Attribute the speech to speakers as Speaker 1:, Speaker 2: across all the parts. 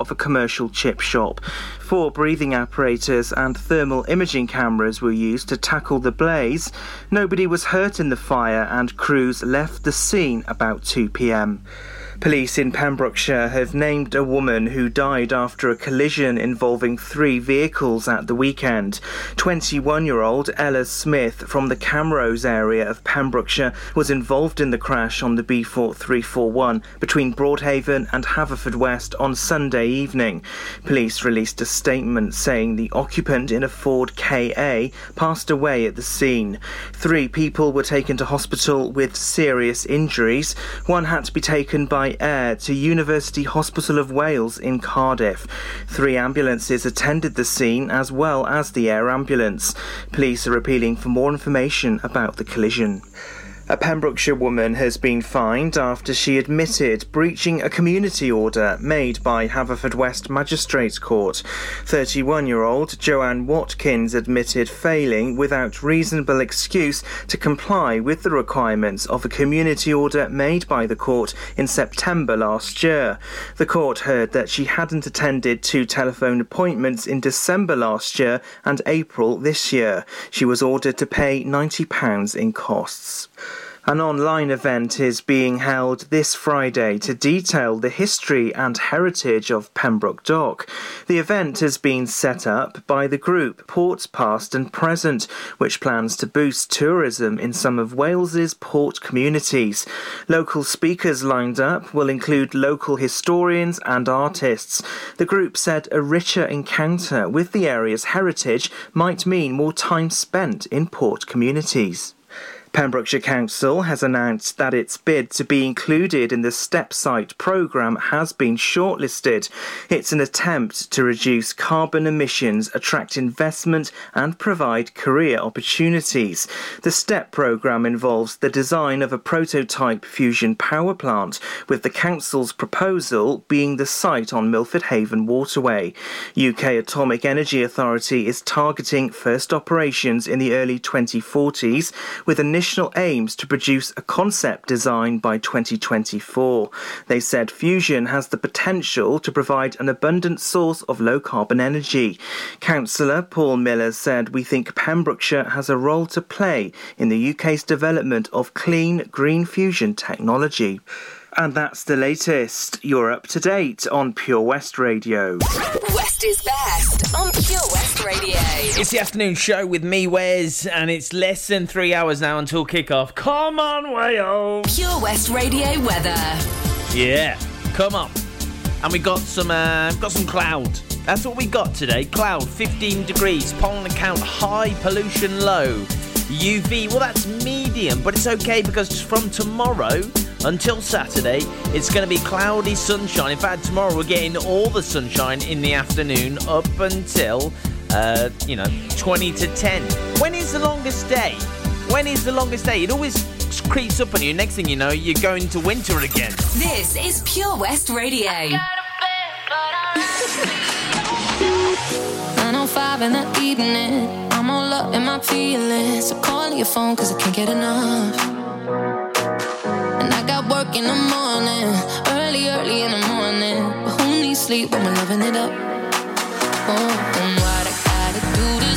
Speaker 1: of a commercial chip shop. Four breathing apparatus and thermal imaging cameras were used to tackle the blaze. Nobody was hurt in the fire and crews left the scene about 2 pm. Police in Pembrokeshire have named a woman who died after a collision involving three vehicles at the weekend. 21 year old Ella Smith from the Camrose area of Pembrokeshire was involved in the crash on the B4341 between Broadhaven and Haverfordwest on Sunday evening. Police released a statement saying the occupant in a Ford KA passed away at the scene. Three people were taken to hospital with serious injuries. One had to be taken by by air to University Hospital of Wales in Cardiff. Three ambulances attended the scene as well as the air ambulance. Police are appealing for more information about the collision. A Pembrokeshire woman has been fined after she admitted breaching a community order made by Haverfordwest Magistrates Court. 31 year old Joanne Watkins admitted failing without reasonable excuse to comply with the requirements of a community order made by the court in September last year. The court heard that she hadn't attended two telephone appointments in December last year and April this year. She was ordered to pay £90 in costs. An online event is being held this Friday to detail the history and heritage of Pembroke Dock. The event has been set up by the group Ports Past and Present, which plans to boost tourism in some of Wales's port communities. Local speakers lined up will include local historians and artists. The group said a richer encounter with the area's heritage might mean more time spent in port communities. Pembrokeshire Council has announced that its bid to be included in the Step Site programme has been shortlisted. It's an attempt to reduce carbon emissions, attract investment, and provide career opportunities. The STEP programme involves the design of a prototype fusion power plant, with the Council's proposal being the site on Milford Haven Waterway. UK Atomic Energy Authority is targeting first operations in the early 2040s, with initial initial aims to produce a concept design by 2024. They said fusion has the potential to provide an abundant source of low carbon energy. Councillor Paul Miller said, We think Pembrokeshire has a role to play in the UK's development of clean green fusion technology. And that's the latest. You're up to date on Pure West Radio.
Speaker 2: West is best on Pure West Radio.
Speaker 3: It's the afternoon show with me, Wes, and it's less than three hours now until kickoff. Come on, Wales!
Speaker 2: Pure West Radio weather.
Speaker 3: Yeah, come on. And we got some, uh, got some cloud. That's what we got today. Cloud, 15 degrees. Pollen account high, pollution low. UV, well, that's medium, but it's okay because from tomorrow until Saturday, it's going to be cloudy sunshine. In fact, tomorrow we're getting all the sunshine in the afternoon up until, uh, you know, 20 to 10. When is the longest day? When is the longest day? It always creeps up on you. Next thing you know, you're going to winter again.
Speaker 2: This is Pure West Radio.
Speaker 4: 905 in the evening I'm all up in my feelings. So call your phone, cause I can't get enough. Work in the morning, early, early in the morning. But who needs sleep when we're loving it up? Oh, and what I gotta do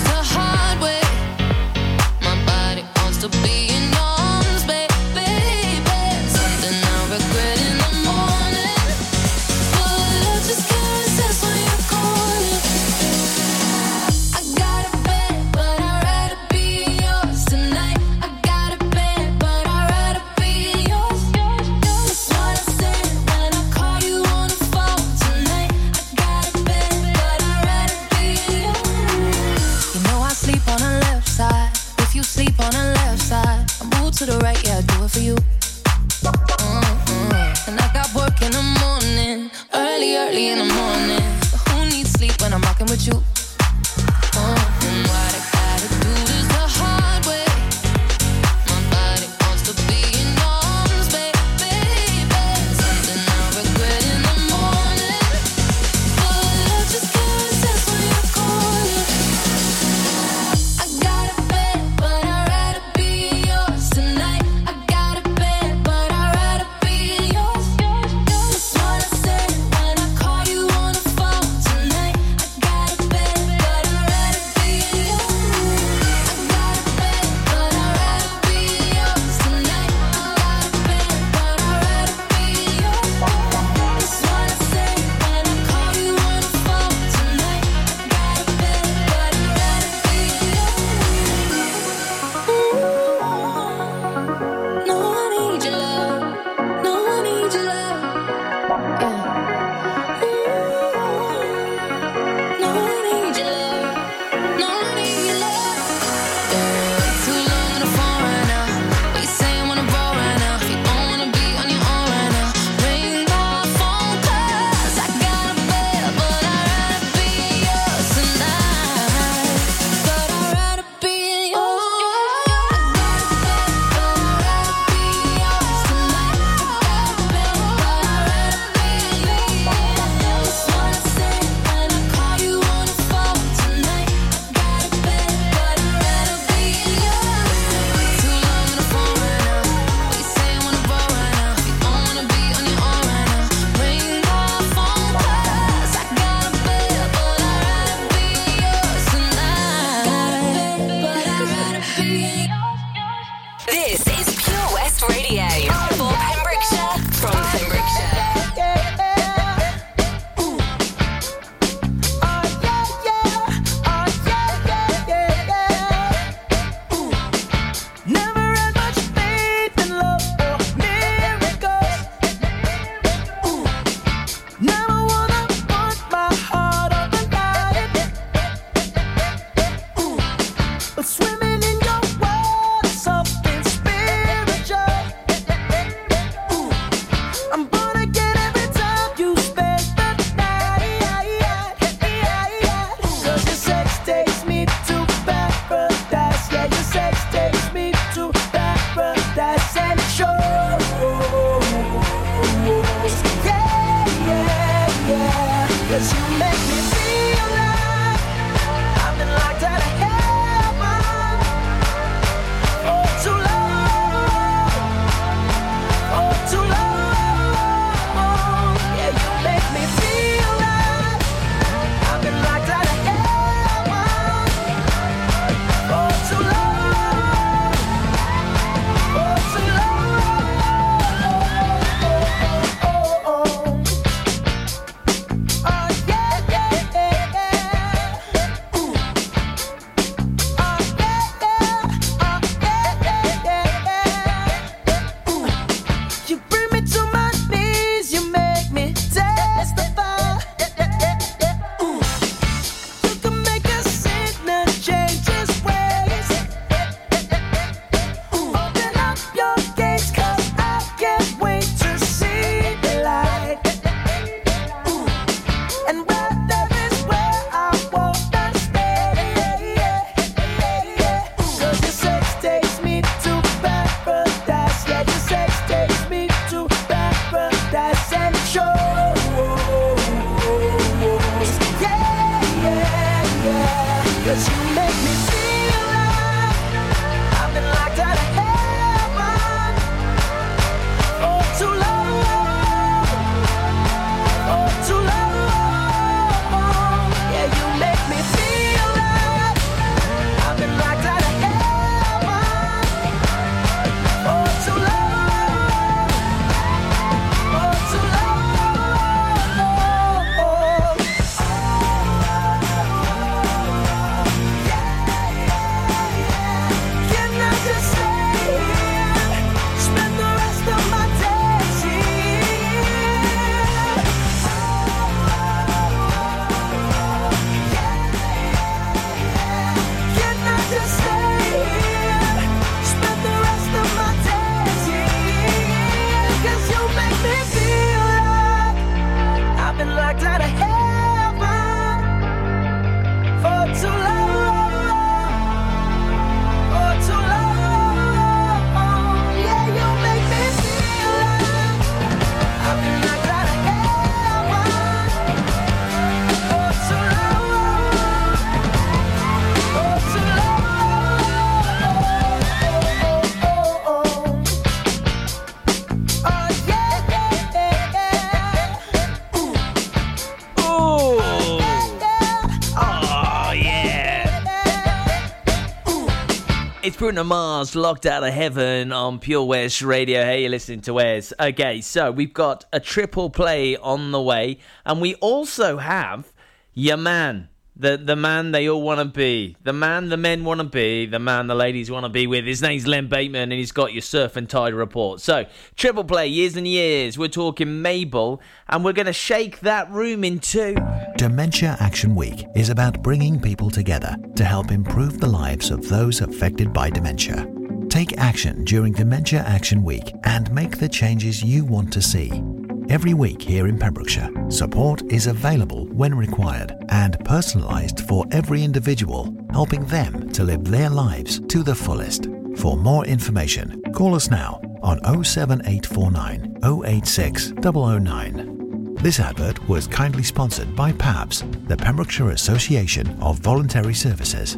Speaker 3: Bruno Mars, Locked Out of Heaven on Pure West Radio. Hey, you're listening to Wes. Okay, so we've got a triple play on the way, and we also have your man. The, the man they all want to be. The man the men want to be. The man the ladies want to be with. His name's Len Bateman, and he's got your surf and tide report. So, triple play, years and years. We're talking Mabel, and we're going to shake that room in two.
Speaker 5: Dementia Action Week is about bringing people together to help improve the lives of those affected by dementia. Take action during Dementia Action Week and make the changes you want to see. Every week here in Pembrokeshire, support is available when required and personalised for every individual, helping them to live their lives to the fullest. For more information, call us now on 07849 086 009. This advert was kindly sponsored by PAVS, the Pembrokeshire Association of Voluntary Services.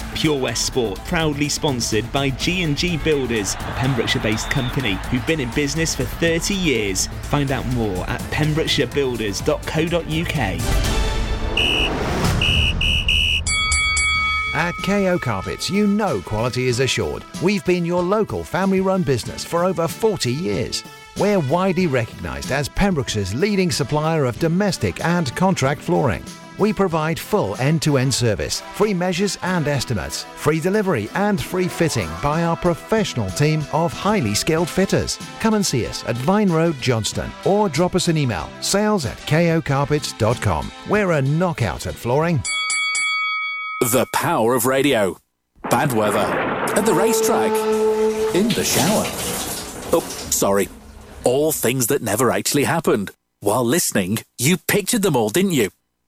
Speaker 6: Pure West Sport, proudly sponsored by G&G Builders, a Pembrokeshire-based company who've been in business for 30 years. Find out more at pembrokeshirebuilders.co.uk.
Speaker 5: At KO Carpets, you know quality is assured. We've been your local family run business for over 40 years. We're widely recognised as Pembrokeshire's leading supplier of domestic and contract flooring. We provide full end to end service, free measures and estimates, free delivery and free fitting by our professional team of highly skilled fitters. Come and see us at Vine Road, Johnston, or drop us an email sales at kocarpets.com. We're a knockout at flooring.
Speaker 7: The power of radio. Bad weather. At the racetrack. In the shower. Oh, sorry. All things that never actually happened. While listening, you pictured them all, didn't you?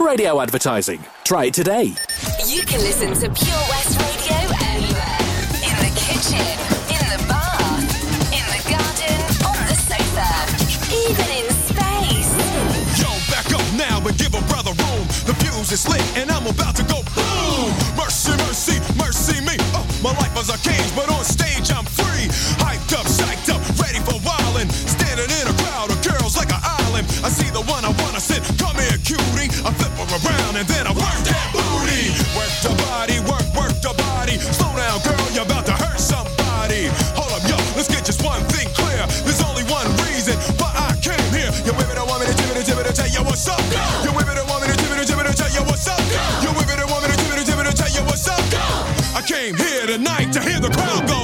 Speaker 7: Radio advertising. Try it today.
Speaker 8: You can listen to Pure West Radio anywhere. In the kitchen, in the bar, in the garden, on the sofa, even in space.
Speaker 2: Yo, back up now and give a brother room. The fuse is lit and I'm about to go boom. Mercy, mercy, mercy me. Oh, my life as a cage, but on stage I'm around and then I work that booty. Work the body, work, work the body. Slow down, girl, you're about to hurt somebody. Hold up, yo, let's get just one thing clear. There's only one reason why I came here. You women don't want me to jibber to jibber to tell you what's up. You women don't want me to jibber to jibber to tell you what's up. You women don't want me to jibber to jibber to tell you what's up. I came here tonight to hear the crowd go.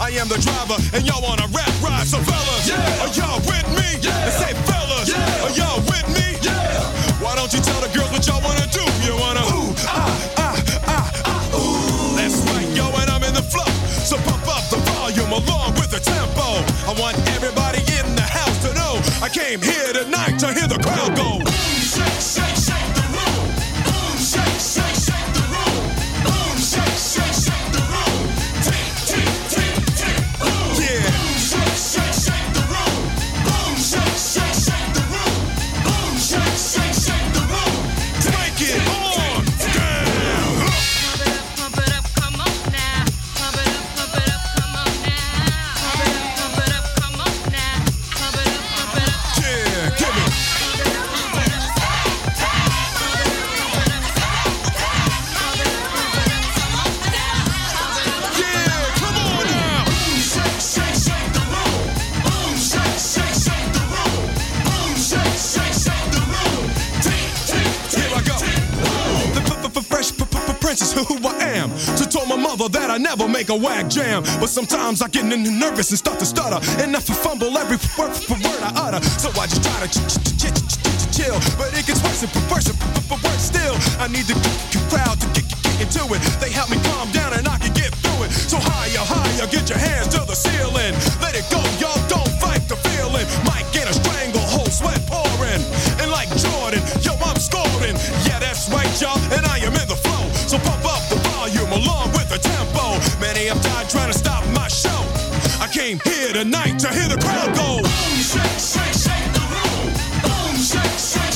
Speaker 2: I am the driver, and y'all want a rap ride, so fellas, are y'all with me? And say fellas, are y'all Make a whack jam. But sometimes I get nervous and start to stutter. And I f- I fumble every word, word I utter. So I just try to ch- ch- ch- ch- ch- ch- chill. But it gets worse and worse and worse still. I need the crowd to get into it. They help me calm down and I can get through it. So higher, higher, get your hands to the ceiling. Let it go, y'all don't trying to stop my show. I came here tonight to hear the crowd go. Boom, shake, shake, shake the room.
Speaker 9: Boom, shake, shake.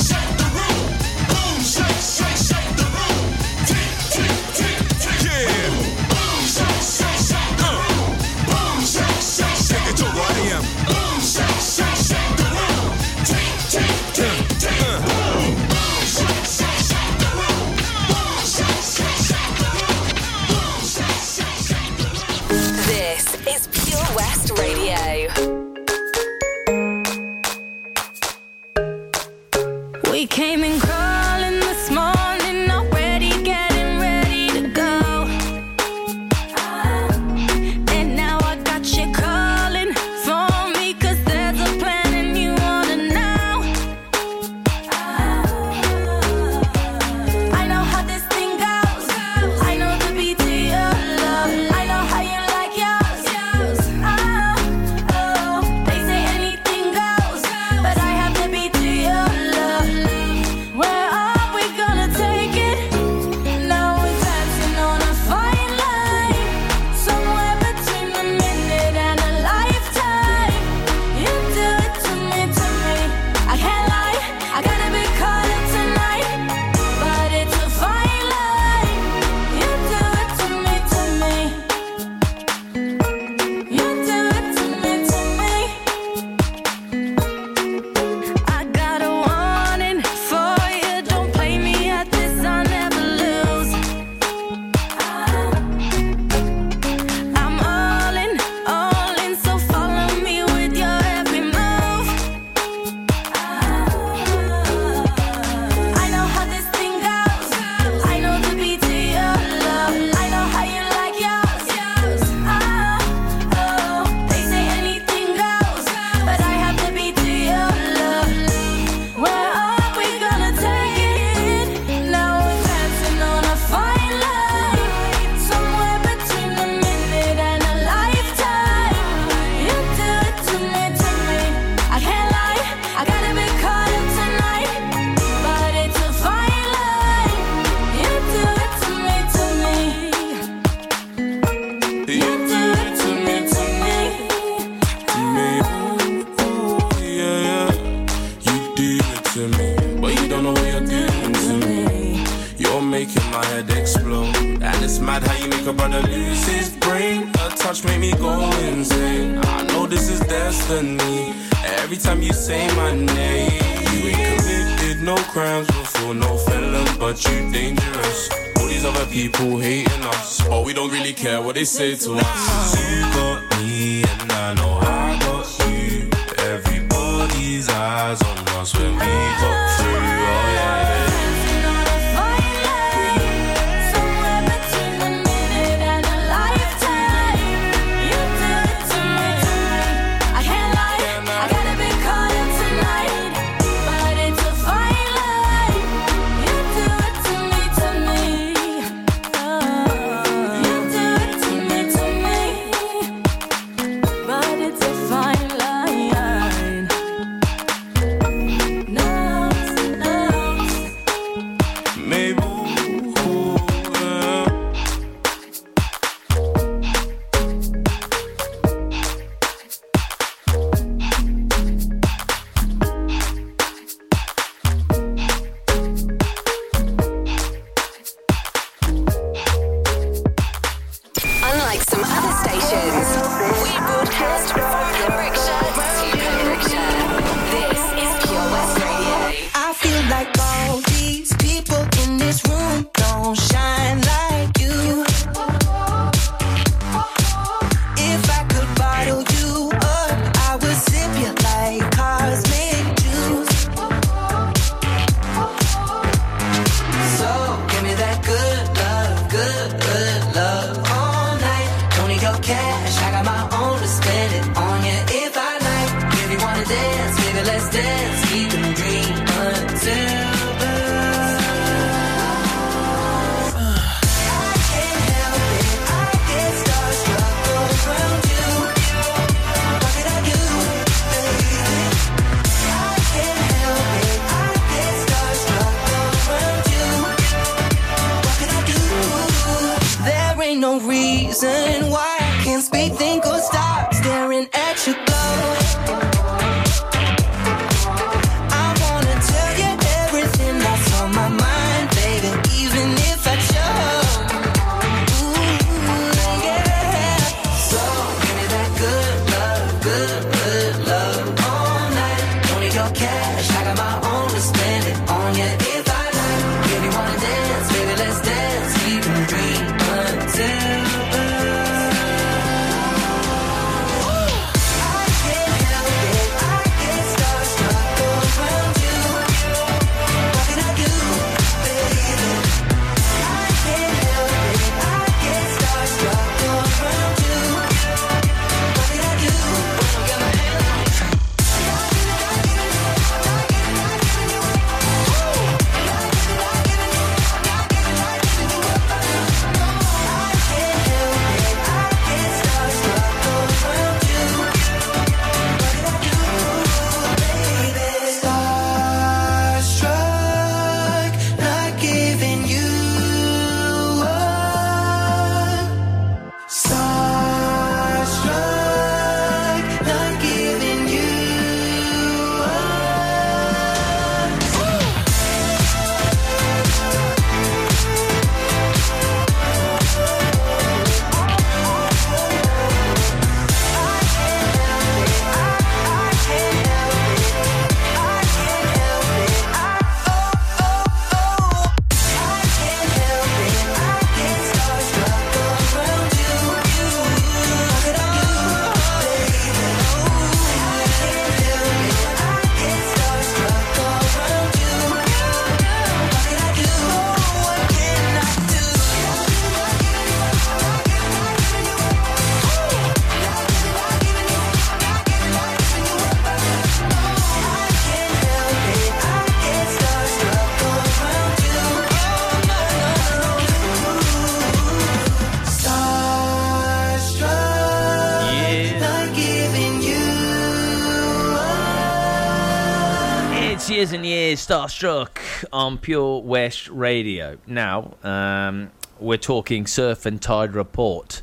Speaker 9: Starstruck on
Speaker 3: Pure West Radio. Now, um, we're talking Surf and Tide Report.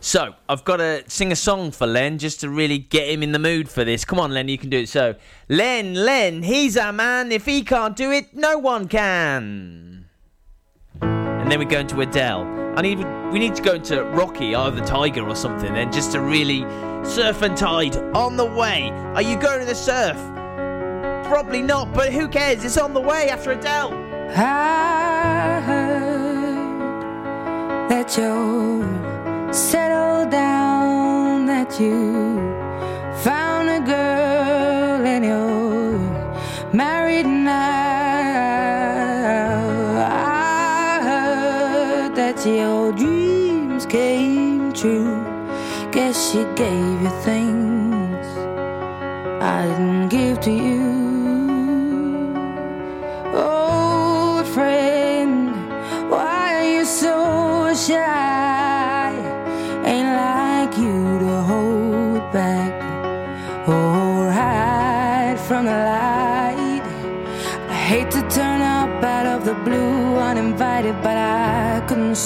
Speaker 3: So, I've got to sing a song for Len just to really get him in the mood for this. Come on, Len, you can do it. So, Len, Len, he's our man. If he can't do it, no one can. And then we go into Adele. I need we need to go into Rocky, Eye of the Tiger, or something. Then just to really surf and tide on the way. Are you going to the surf? Probably not, but who cares? It's on the way after Adele.
Speaker 10: I heard that you settled down, that you found a girl and you're married now. I heard that your dreams came true. Guess she gave you things I didn't give to you.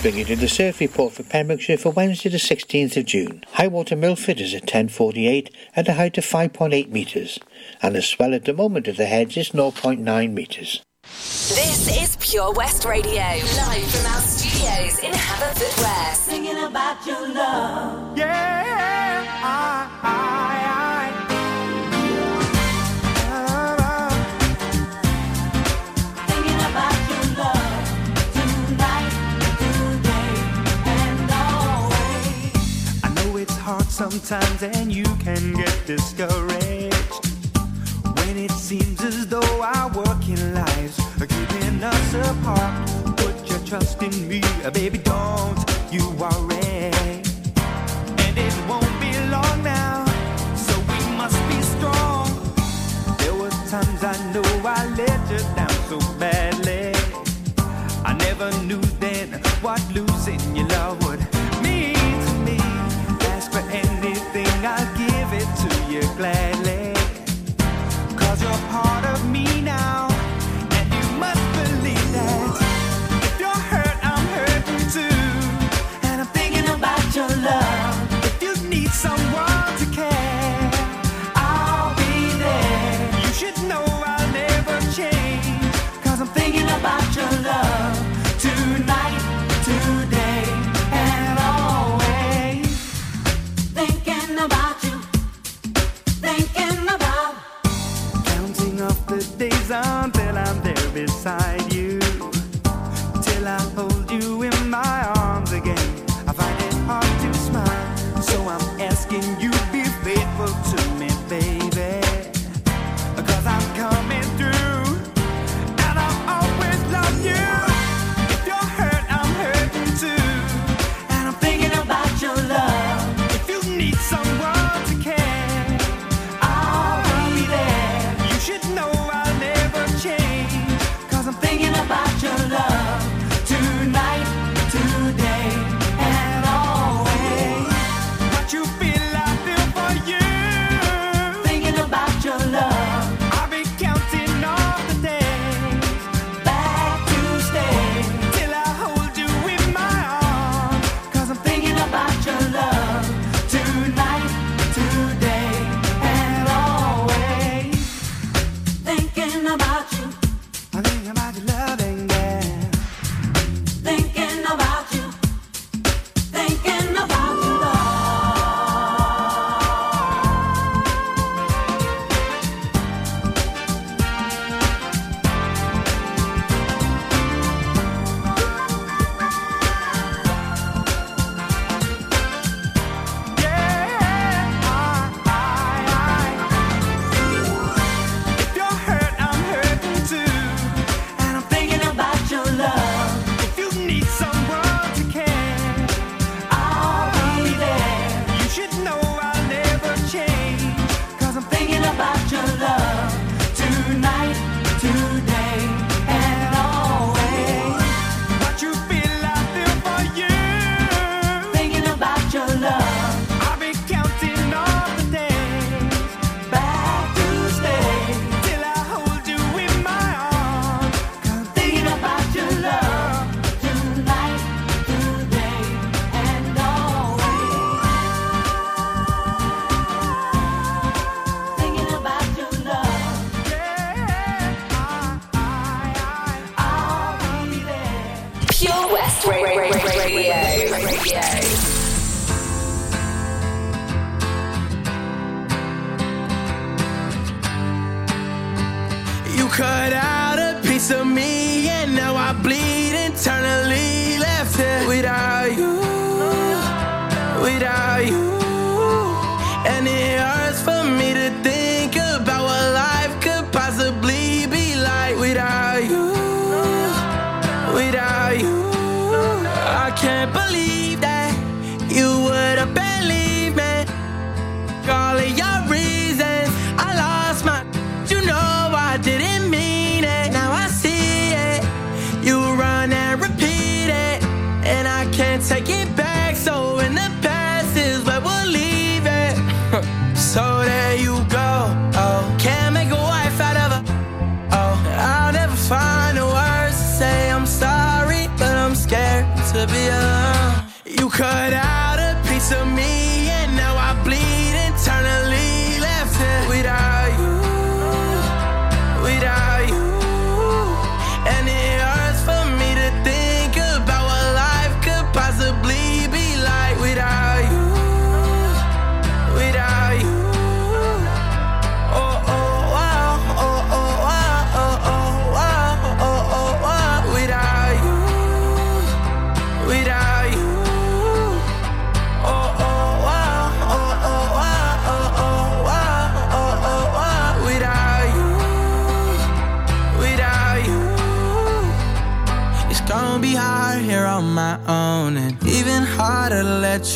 Speaker 11: Bringing you the surf report for Pembrokeshire for Wednesday the 16th of June. High water Milford is at 10.48 at a height of 5.8 metres and the swell at the moment of the heads is 0.9 metres.
Speaker 2: This is Pure West Radio, live from our studios in Haverfordwest. Singing about your love.
Speaker 9: Yeah,
Speaker 12: sometimes and you can get discouraged. When it seems as though our working lives are keeping us apart put your trust in me baby don't you worry. And it won't be long now so we must be strong. There were times i know i let you down so badly. I never knew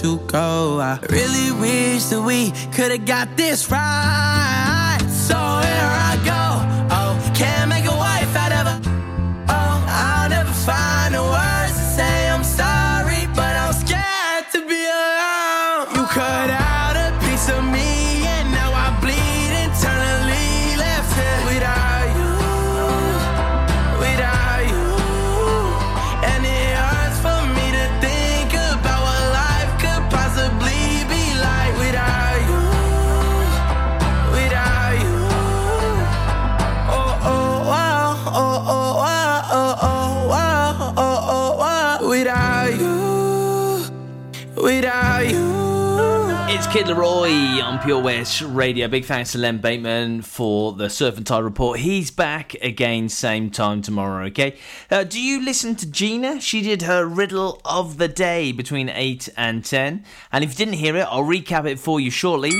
Speaker 13: you go. I
Speaker 14: really wish that we could've got this right. So here I without you.
Speaker 3: It's Kid LAROI on Pure West Radio. Big thanks to Len Bateman for the Surf and Tide report. He's back again, same time tomorrow, okay? Uh, do you listen to Gina? She did her riddle of the day between 8 and 10. And if you didn't hear it, I'll recap it for you shortly.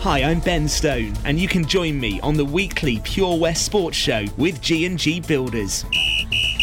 Speaker 6: Hi, I'm Ben Stone, and you can join me on the weekly Pure West Sports Show with G&G Builders.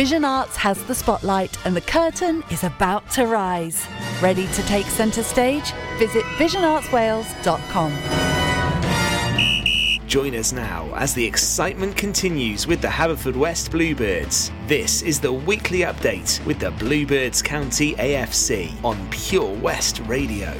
Speaker 15: Vision Arts has the spotlight and the curtain is about to rise. Ready to take centre stage? Visit visionartswales.com.
Speaker 6: Join us now as the excitement continues with the Haverfordwest Bluebirds. This is the weekly update with the Bluebirds County AFC on Pure West Radio.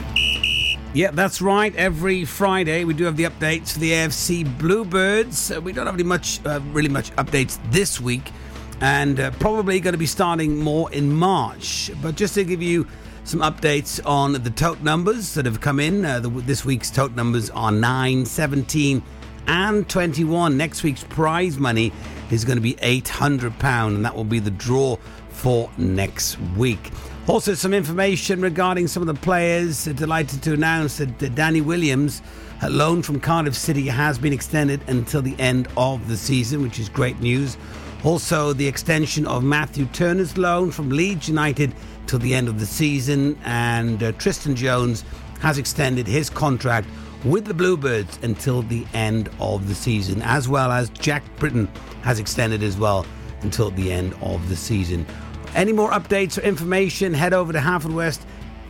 Speaker 16: Yeah, that's right. Every Friday we do have the updates for the AFC Bluebirds. Uh, we don't have any much, uh, really much updates this week, and uh, probably going to be starting more in March. But just to give you some updates on the tote numbers that have come in, uh, the, this week's tote numbers are 9, 17, and 21. Next week's prize money is going to be £800, and that will be the draw for next week. Also, some information regarding some of the players. Delighted to announce that Danny Williams, a loan from Cardiff City, has been extended until the end of the season, which is great news. Also, the extension of Matthew Turner's loan from Leeds United till the end of the season, and uh, Tristan Jones has extended his contract with the Bluebirds until the end of the season, as well as Jack Britton has extended as well until the end of the season. Any more updates or information, head over to Haverfordwest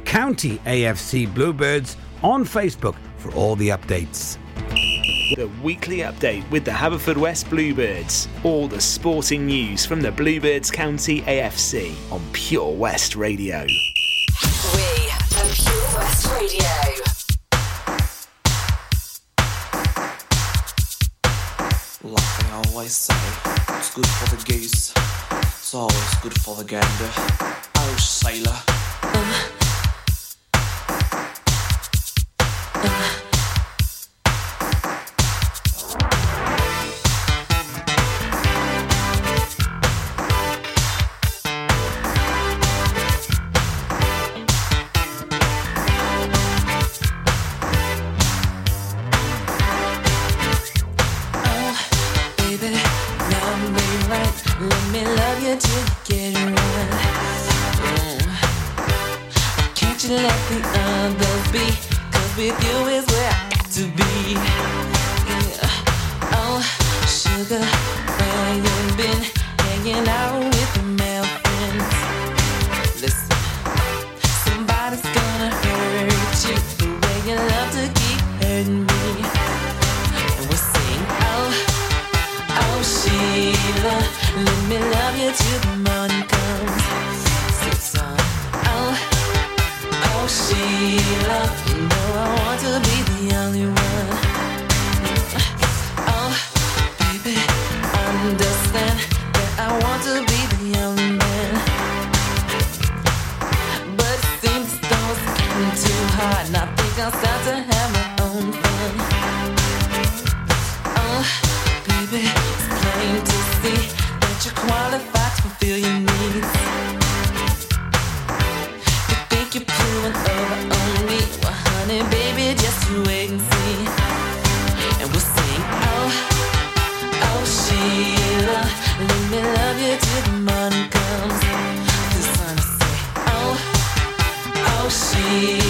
Speaker 16: County AFC Bluebirds on Facebook for all the updates.
Speaker 6: The weekly update with the Haverfordwest Bluebirds. All the sporting news from the Bluebirds County AFC on Pure West Radio.
Speaker 8: We are Pure West Radio.
Speaker 9: Like I always say, it's good for the goose, it's always good for the gander. Irish sailor.
Speaker 13: love see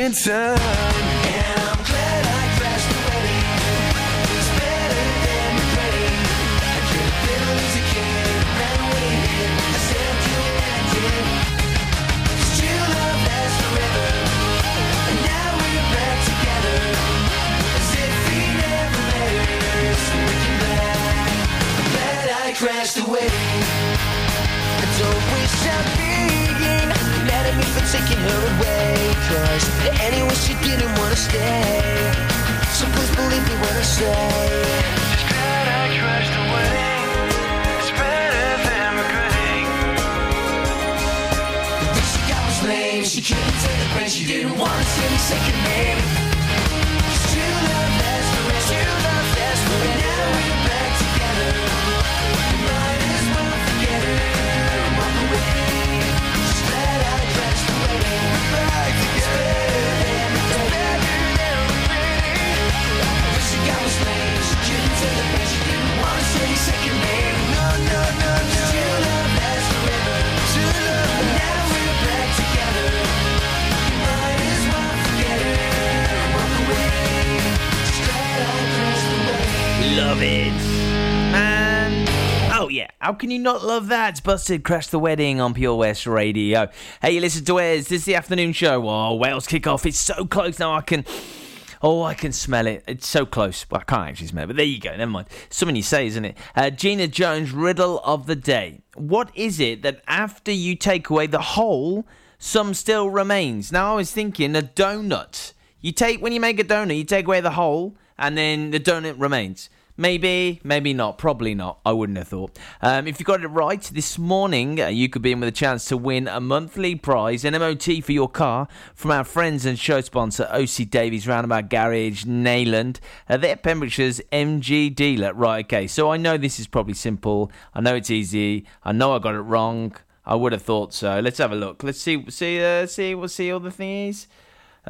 Speaker 12: in time.
Speaker 13: And I'm glad I crashed the wedding. It's better than. I could have been a kid. I said you true love lasts forever. And now we're back together. As if we never met. Glad I crashed the wedding. I don't wish I'd be me for taking her away. Cause anyway she didn't wanna stay. So please believe me when I say She couldn't take the pain, she didn't want to see me second name
Speaker 3: How can you not love that? Busted Crashed the Wedding on Pure West Radio. Hey, you listen to Wes. This is the afternoon show. Oh, Wales kick off. It's so close now. I can. Oh, I can smell it. It's so close. Well, I can't actually smell it, but there you go. Never mind. Something you say, isn't it? Uh, Gina Jones, riddle of the day. What is it that after you take away the whole, some still remains? Now, I was thinking a donut. You take when you make a donut, you take away the whole, and then the donut remains. Maybe, maybe not. Probably not. I wouldn't have thought. Um, if you got it right this morning, uh, you could be in with a chance to win a monthly prize, an MOT for your car from our friends and show sponsor OC Davies Roundabout Garage, Neyland. Uh, they're Pembrokeshire's MG dealer. Right, okay. So I know this is probably simple. I know it's easy. I know I got it wrong. I would have thought so. Let's have a look. Let's see. See. Uh, see. We'll see all the thingies.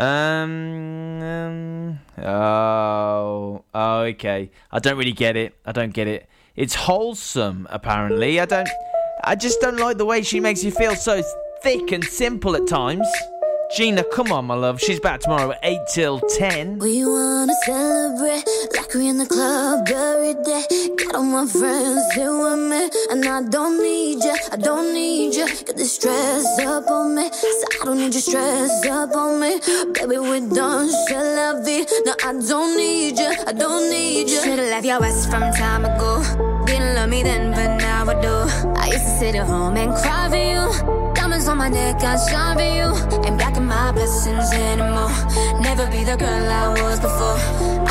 Speaker 3: Um, um. Oh. Oh. Okay. I don't really get it. I don't get it. It's wholesome, apparently. I don't. I just don't like the way she makes you feel so thick and simple at times. Gina, come on, my love. She's back tomorrow at 8 till 10.
Speaker 4: We wanna celebrate like we're in the club every day. Got all my friends here with me, and I don't need ya, I don't need Got this stress up on me, so I don't need you stress up on me. Baby, we're done, shall la vie. No, I don't need ya, I don't need ya. Should've left your ass from time ago. Didn't love me then, but now I do. I used to sit at home and cry for you. Diamonds on my neck, I shine for you. Ain't blocking my blessings anymore. Never be the girl I was before.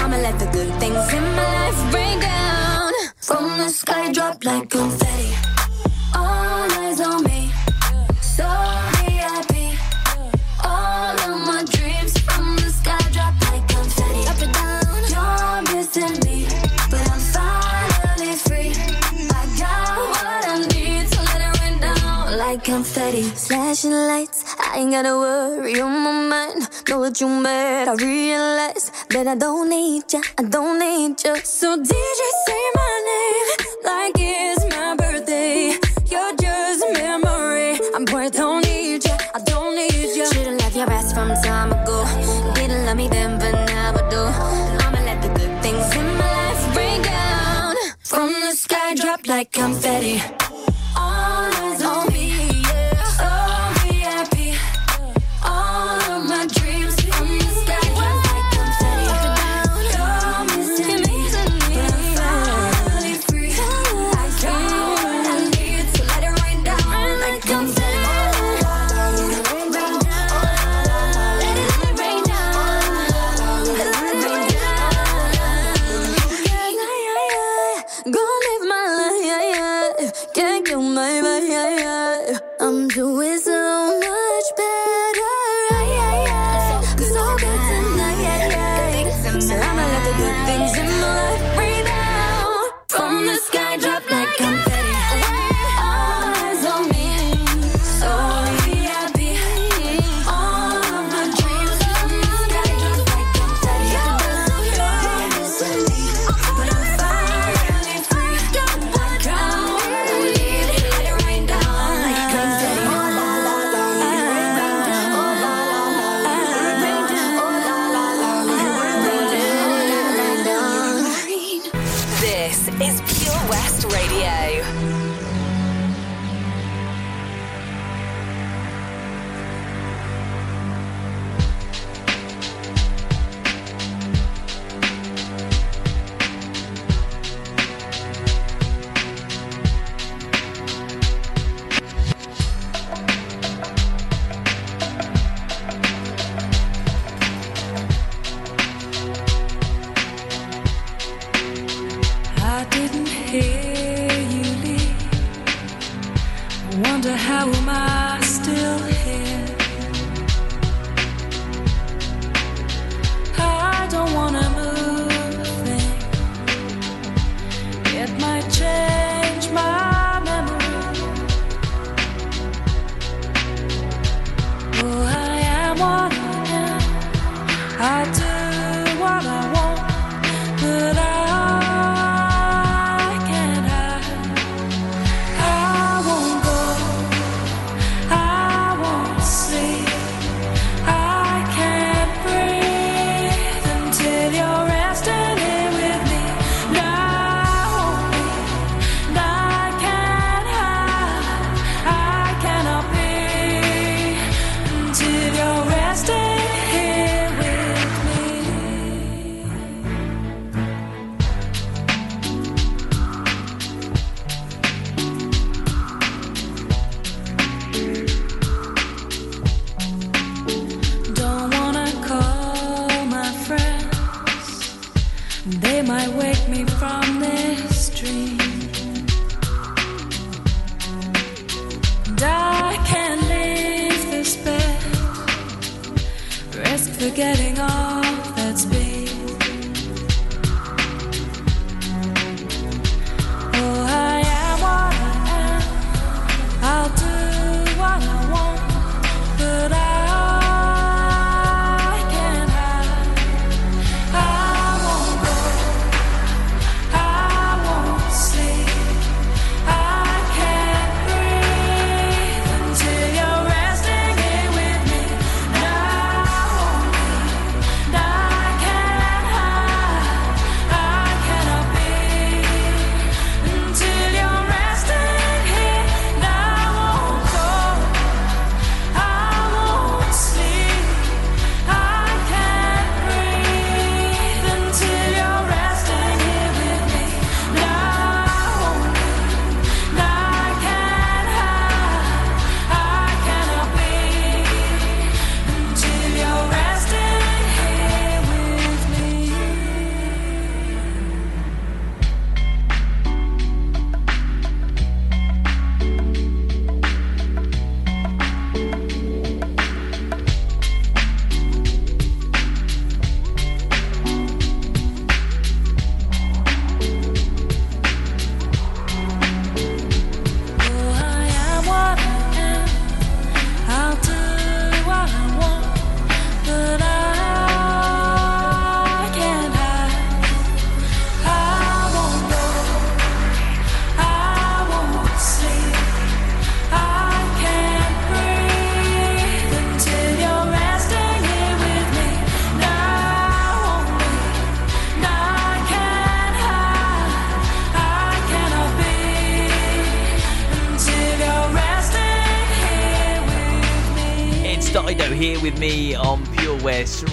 Speaker 4: I'ma let the good things in my life rain down. From the sky, drop like confetti. All eyes on me. Flashing lights, I ain't gotta worry on my mind. Know what you mad, I realize that I don't need ya, I don't need ya. So DJ say my name like it's like confetti.
Speaker 10: good things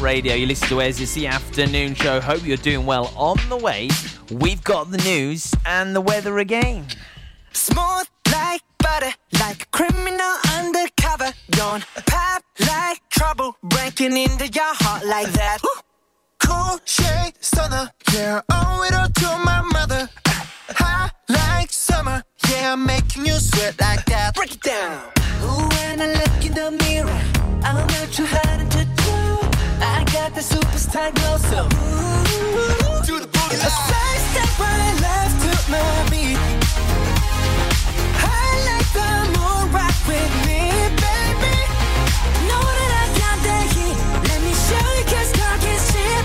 Speaker 10: Radio. You listen to Wes, it's the afternoon show. Hope you're doing well. On the way, we've got the news and the weather again.
Speaker 9: Smooth like butter, like a criminal undercover. Don't pop like trouble, breaking into your heart like that. cool shade stunner, yeah, owe it all to my mother. High like summer, yeah, I'm making you sweat like that. Break it down. Ooh, when I look in the mirror, I'm not too hard to. I got the superstar glow, so ooh, to the booty. A side step right left to my beat. I like the moon rock with me, baby. Know that I got the heat. Let me show you 'cause talk is cheap.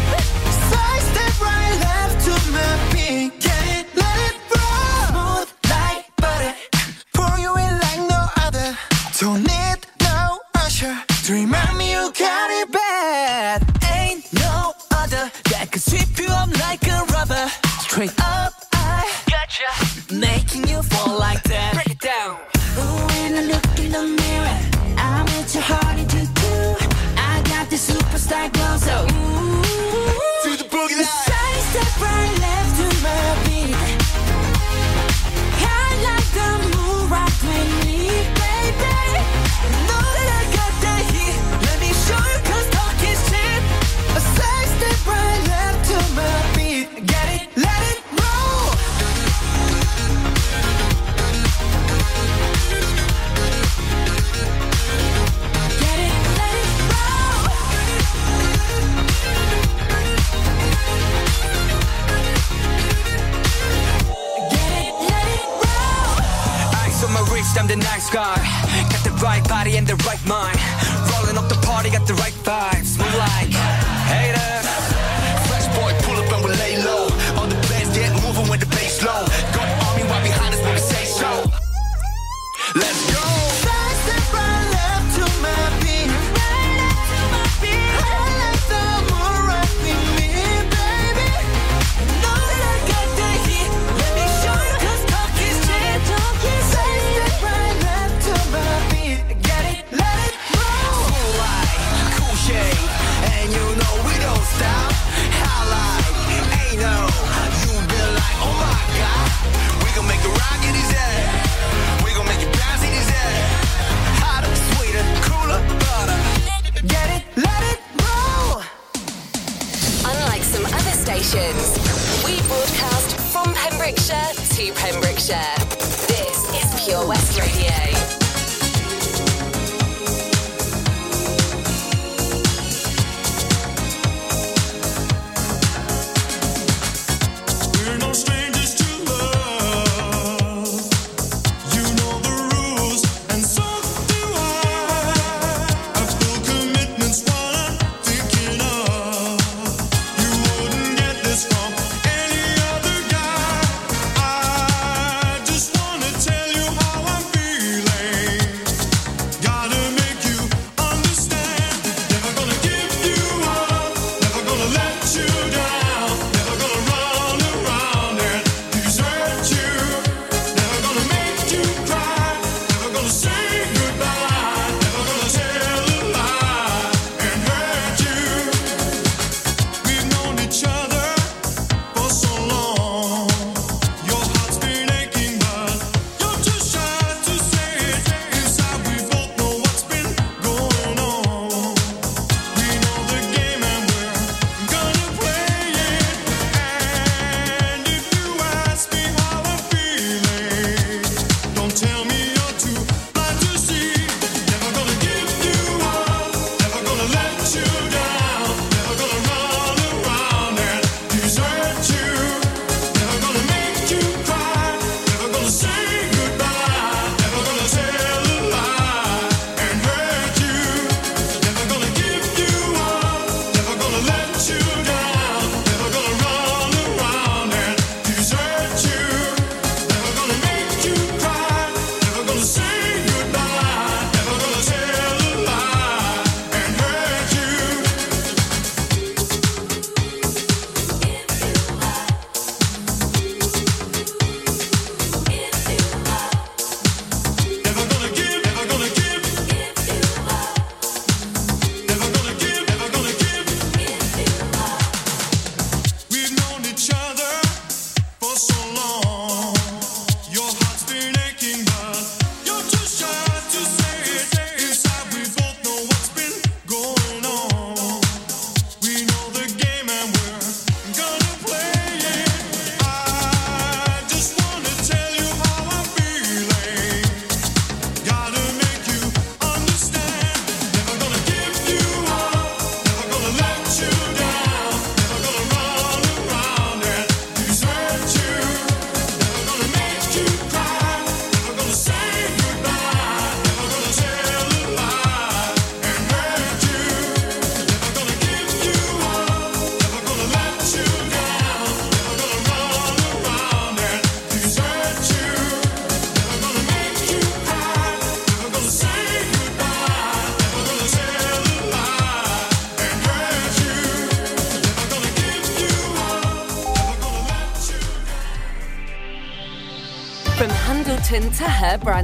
Speaker 9: Side step right left to my beat. Get it, let it flow. Smooth like butter. Pour you in like no other. Don't need no usher Dream on me you got it. Baby.
Speaker 2: crazy.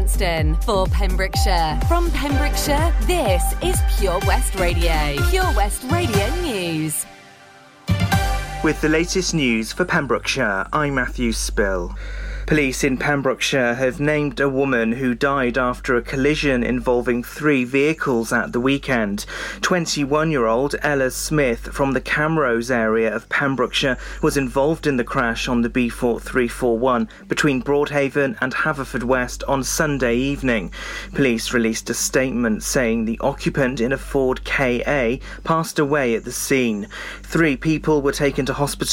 Speaker 2: For Pembrokeshire. From Pembrokeshire, this is Pure West Radio. Pure West Radio News.
Speaker 17: With the latest news for Pembrokeshire, I'm Matthew Spill. Police in Pembrokeshire have named a woman who died after a collision involving three vehicles at the weekend. 21 year old Ella Smith from the Camrose area of Pembrokeshire was involved in the crash on the B4341 between Broadhaven and Haverfordwest on Sunday evening. Police released a statement saying the occupant in a Ford KA passed away at the scene. Three people were taken to hospital